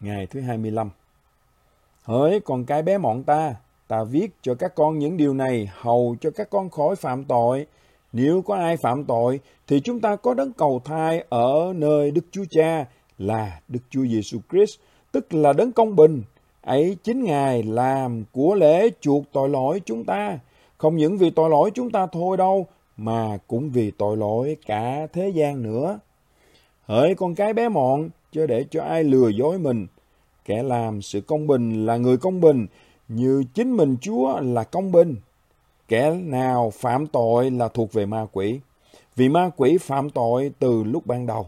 Ngày thứ 25 Hỡi con cái bé mọn ta, ta viết cho các con những điều này hầu cho các con khỏi phạm tội. Nếu có ai phạm tội, thì chúng ta có đấng cầu thai ở nơi Đức Chúa Cha là Đức Chúa Giêsu Christ, tức là đấng công bình. Ấy chính Ngài làm của lễ chuộc tội lỗi chúng ta, không những vì tội lỗi chúng ta thôi đâu, mà cũng vì tội lỗi cả thế gian nữa. Hỡi con cái bé mọn, cho để cho ai lừa dối mình. Kẻ làm sự công bình là người công bình, như chính mình Chúa là công bình. Kẻ nào phạm tội là thuộc về ma quỷ, vì ma quỷ phạm tội từ lúc ban đầu.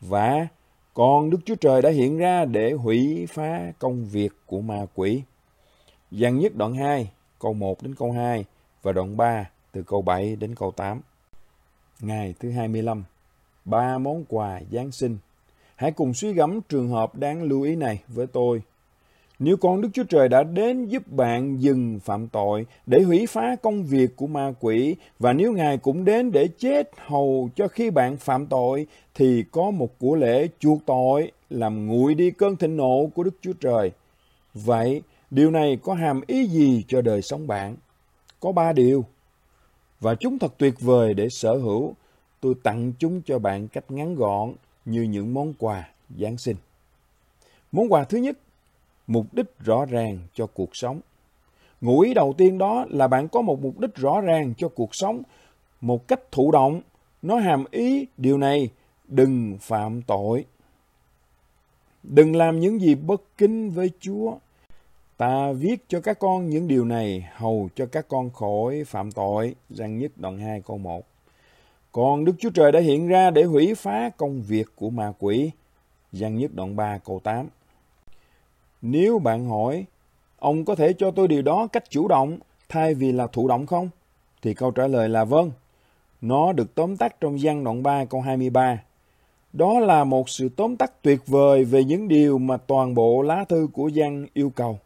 Và còn Đức Chúa Trời đã hiện ra để hủy phá công việc của ma quỷ. Giăng nhất đoạn 2, câu 1 đến câu 2 và đoạn 3 từ câu 7 đến câu 8. Ngày thứ 25, ba món quà Giáng sinh. Hãy cùng suy gẫm trường hợp đáng lưu ý này với tôi. Nếu con Đức Chúa Trời đã đến giúp bạn dừng phạm tội để hủy phá công việc của ma quỷ và nếu Ngài cũng đến để chết hầu cho khi bạn phạm tội thì có một của lễ chuộc tội làm nguội đi cơn thịnh nộ của Đức Chúa Trời. Vậy, điều này có hàm ý gì cho đời sống bạn? Có ba điều. Và chúng thật tuyệt vời để sở hữu. Tôi tặng chúng cho bạn cách ngắn gọn như những món quà Giáng sinh. Món quà thứ nhất mục đích rõ ràng cho cuộc sống. Ngụ ý đầu tiên đó là bạn có một mục đích rõ ràng cho cuộc sống, một cách thụ động. Nó hàm ý điều này, đừng phạm tội. Đừng làm những gì bất kính với Chúa. Ta viết cho các con những điều này hầu cho các con khỏi phạm tội. Giăng nhất đoạn 2 câu 1. Còn Đức Chúa Trời đã hiện ra để hủy phá công việc của ma quỷ. Giăng nhất đoạn 3 câu 8. Nếu bạn hỏi, ông có thể cho tôi điều đó cách chủ động thay vì là thụ động không? Thì câu trả lời là vâng. Nó được tóm tắt trong gian đoạn 3 câu 23. Đó là một sự tóm tắt tuyệt vời về những điều mà toàn bộ lá thư của gian yêu cầu.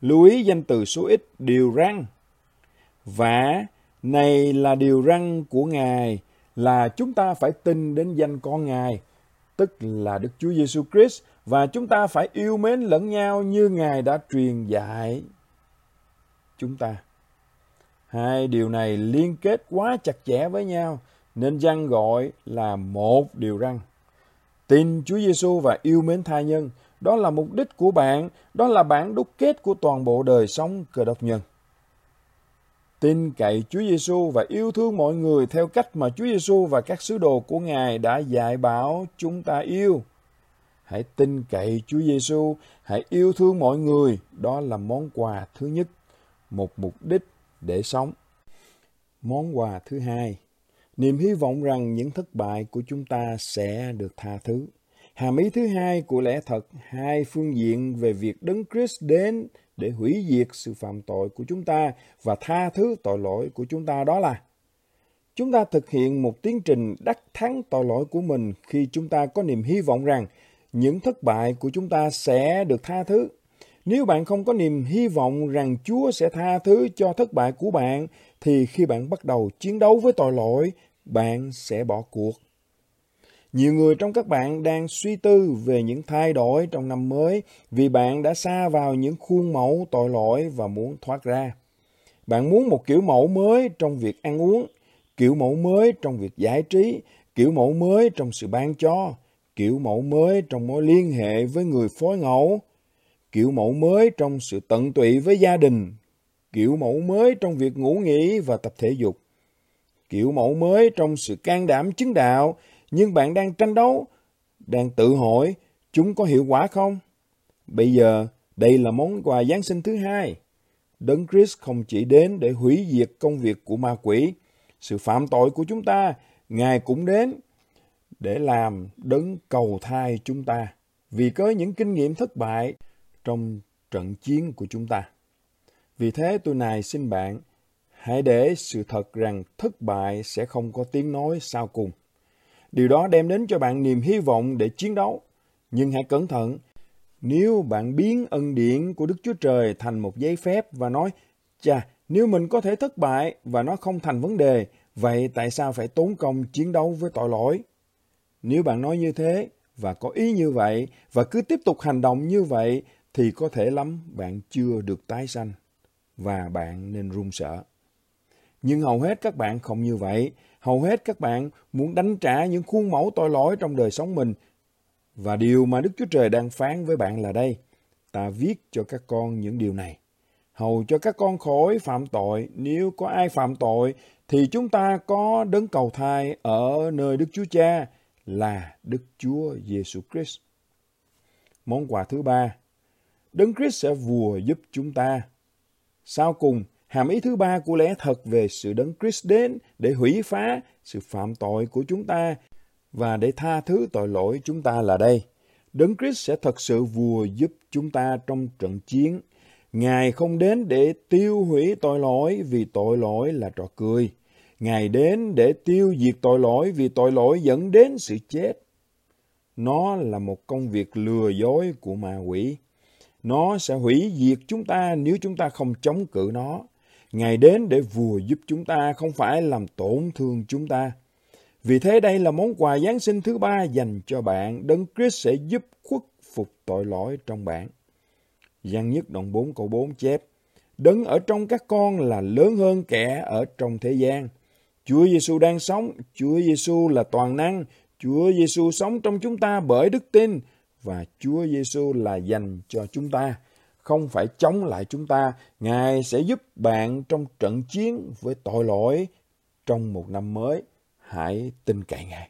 Lưu ý danh từ số ít điều răng. Và này là điều răng của Ngài là chúng ta phải tin đến danh con Ngài, tức là Đức Chúa Giêsu Christ và chúng ta phải yêu mến lẫn nhau như Ngài đã truyền dạy chúng ta. Hai điều này liên kết quá chặt chẽ với nhau nên răng gọi là một điều răng. Tin Chúa Giêsu và yêu mến tha nhân, đó là mục đích của bạn, đó là bản đúc kết của toàn bộ đời sống cơ đốc nhân. Tin cậy Chúa Giêsu và yêu thương mọi người theo cách mà Chúa Giêsu và các sứ đồ của Ngài đã dạy bảo chúng ta yêu. Hãy tin cậy Chúa Giêsu, hãy yêu thương mọi người, đó là món quà thứ nhất, một mục đích để sống. Món quà thứ hai, niềm hy vọng rằng những thất bại của chúng ta sẽ được tha thứ. Hàm ý thứ hai của lẽ thật, hai phương diện về việc Đấng Christ đến để hủy diệt sự phạm tội của chúng ta và tha thứ tội lỗi của chúng ta đó là chúng ta thực hiện một tiến trình đắc thắng tội lỗi của mình khi chúng ta có niềm hy vọng rằng những thất bại của chúng ta sẽ được tha thứ. Nếu bạn không có niềm hy vọng rằng Chúa sẽ tha thứ cho thất bại của bạn, thì khi bạn bắt đầu chiến đấu với tội lỗi, bạn sẽ bỏ cuộc. Nhiều người trong các bạn đang suy tư về những thay đổi trong năm mới vì bạn đã xa vào những khuôn mẫu tội lỗi và muốn thoát ra. Bạn muốn một kiểu mẫu mới trong việc ăn uống, kiểu mẫu mới trong việc giải trí, kiểu mẫu mới trong sự ban cho, kiểu mẫu mới trong mối liên hệ với người phối ngẫu, kiểu mẫu mới trong sự tận tụy với gia đình, kiểu mẫu mới trong việc ngủ nghỉ và tập thể dục, kiểu mẫu mới trong sự can đảm chứng đạo, nhưng bạn đang tranh đấu, đang tự hỏi chúng có hiệu quả không? Bây giờ, đây là món quà Giáng sinh thứ hai. Đấng Christ không chỉ đến để hủy diệt công việc của ma quỷ, sự phạm tội của chúng ta, Ngài cũng đến để làm đấng cầu thai chúng ta vì có những kinh nghiệm thất bại trong trận chiến của chúng ta. Vì thế tôi này xin bạn, hãy để sự thật rằng thất bại sẽ không có tiếng nói sau cùng. Điều đó đem đến cho bạn niềm hy vọng để chiến đấu. Nhưng hãy cẩn thận, nếu bạn biến ân điển của Đức Chúa Trời thành một giấy phép và nói, chà, nếu mình có thể thất bại và nó không thành vấn đề, vậy tại sao phải tốn công chiến đấu với tội lỗi? Nếu bạn nói như thế, và có ý như vậy và cứ tiếp tục hành động như vậy thì có thể lắm bạn chưa được tái sanh và bạn nên run sợ. Nhưng hầu hết các bạn không như vậy. Hầu hết các bạn muốn đánh trả những khuôn mẫu tội lỗi trong đời sống mình. Và điều mà Đức Chúa Trời đang phán với bạn là đây. Ta viết cho các con những điều này. Hầu cho các con khỏi phạm tội. Nếu có ai phạm tội, thì chúng ta có đấng cầu thai ở nơi Đức Chúa Cha là Đức Chúa Giêsu Christ. Món quà thứ ba, Đấng Christ sẽ vùa giúp chúng ta. Sau cùng, hàm ý thứ ba của lẽ thật về sự Đấng Christ đến để hủy phá sự phạm tội của chúng ta và để tha thứ tội lỗi chúng ta là đây. Đấng Christ sẽ thật sự vùa giúp chúng ta trong trận chiến. Ngài không đến để tiêu hủy tội lỗi vì tội lỗi là trò cười. Ngài đến để tiêu diệt tội lỗi vì tội lỗi dẫn đến sự chết. Nó là một công việc lừa dối của ma quỷ. Nó sẽ hủy diệt chúng ta nếu chúng ta không chống cự nó. Ngài đến để vùa giúp chúng ta, không phải làm tổn thương chúng ta. Vì thế đây là món quà Giáng sinh thứ ba dành cho bạn. Đấng Christ sẽ giúp khuất phục tội lỗi trong bạn. Giăng nhất đoạn 4 câu 4 chép. Đấng ở trong các con là lớn hơn kẻ ở trong thế gian. Chúa Giêsu đang sống, Chúa Giêsu là toàn năng, Chúa Giêsu sống trong chúng ta bởi đức tin và Chúa Giêsu là dành cho chúng ta, không phải chống lại chúng ta. Ngài sẽ giúp bạn trong trận chiến với tội lỗi trong một năm mới. Hãy tin cậy Ngài.